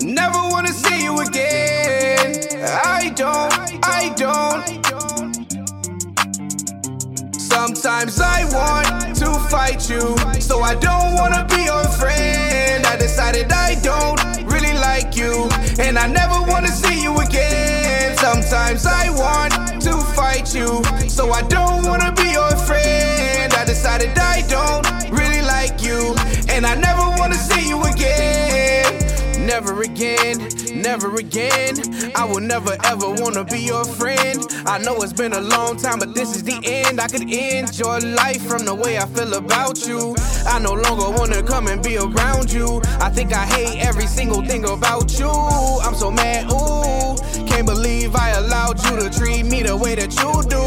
Never wanna see you again. I don't, I don't. Sometimes I want to fight you, so I don't wanna be your friend. I decided I don't really like you, and I never. Never again. I will never ever wanna be your friend. I know it's been a long time, but this is the end. I could end your life from the way I feel about you. I no longer wanna come and be around you. I think I hate every single thing about you. I'm so mad, ooh. Can't believe I allowed you to treat me the way that you do.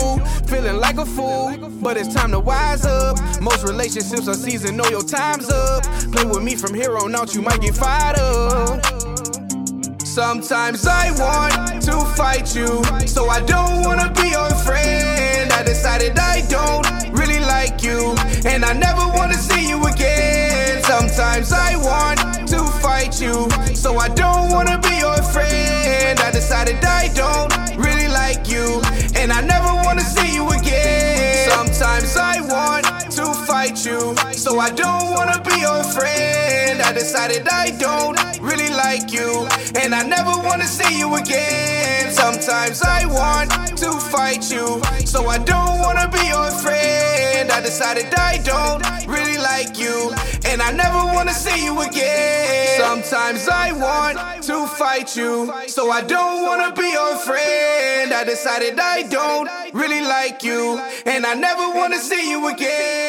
Feeling like a fool, but it's time to wise up. Most relationships are seasoned, know your time's up. Play with me from here on out, you might get fired up. Sometimes I want to fight you, so I don't wanna be your friend. I decided I don't really like you, and I never wanna see you again. Sometimes I want to fight you, so I don't wanna be your friend. I decided I don't really like you, and I never wanna see you again. Sometimes I want to fight you, so I don't wanna be your friend. I decided I don't really like you, and I never wanna see you again. Sometimes I want to fight you, so I don't wanna be your friend. I decided I don't really like you, and I never wanna see you again. Sometimes I want to fight you, so I don't wanna be your friend. I decided I don't really like you, and I never wanna see you again.